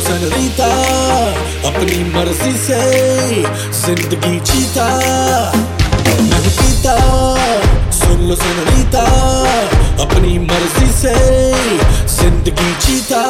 सनरीता अपनी मर्ज़ी से ज़िंदगी जीता। नहीं पीता, सुन लो सनरीता अपनी मर्ज़ी से ज़िंदगी जीता।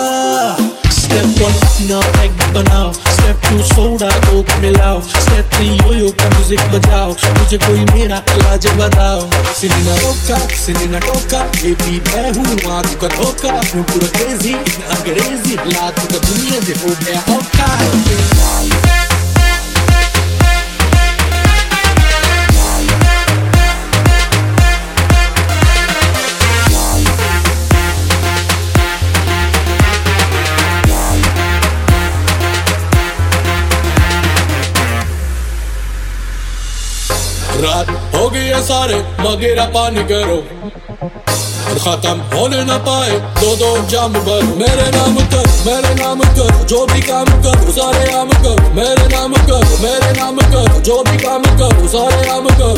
स्टेप वन अपना पैक बनाओ। स्टेप टू सोडा कोक मिलाओ। स्टेप थ्री यो यो का म्यूज़िक बजाओ। मुझे कोई मेरा इलाज बताओ। सिनेमा टोका किसी टोका। ये भी मैं हूँ आग का धोखा। हूँ पूरा क्रेजी अंग्रेज़ी लात का दुनिया से हो गया औका रात हो गई है सारे मगेरा पानी करो। खत्म होने न पाए, दो दो जाम पर मेरे नाम कर, मेरे नाम कर, जो भी काम कर सारे आम कर। मेरे नाम कर, मेरे नाम कर, जो भी काम कर सारे आम कर।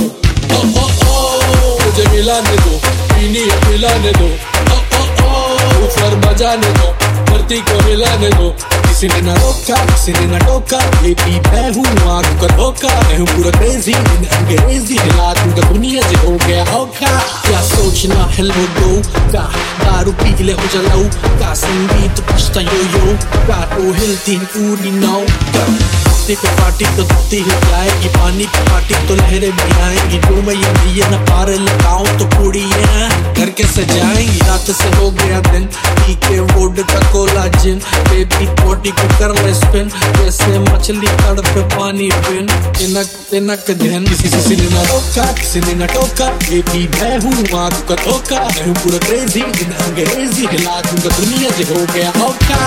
ओ ओ ओ, मुझे मिलाने दो, पीनी है पिलाने दो। ओ ओ ओ ऊपर बजाने दो। धरती को मिलाने दो किसी ने ना रोका किसी ने ना टोका भी मैं हूँ आग का धोखा मैं हूँ पूरा क्रेजी अंग्रेज़ी हिला दूँगा दुनिया से हो गया औखा क्या सोचना हेलो गो का दारू पी ले हो जलाऊ का संगीत पछता यो यो का तो हिलती है पूरी नाव का देखो पार्टी तो धरती हिल जाएगी पानी की पार्टी तो लहरें भी आएँगी जो मैं ये दिए न पार लगाऊँ तो कुड़ियाँ करके सजाएँगी रात से हो गया दिन पी के जिन बेबी बॉडी को कर ले स्पिन जैसे मछली तड़प पानी पिन तिनक तिनक धन किसी से ने ना रोका किसी ने ना टोका. बेबी मैं हूँ आग का धोखा. मैं हूँ पूरा क्रेजी इन अंग्रेज़ी. हिला दूँगा दुनिया जो हो गया औका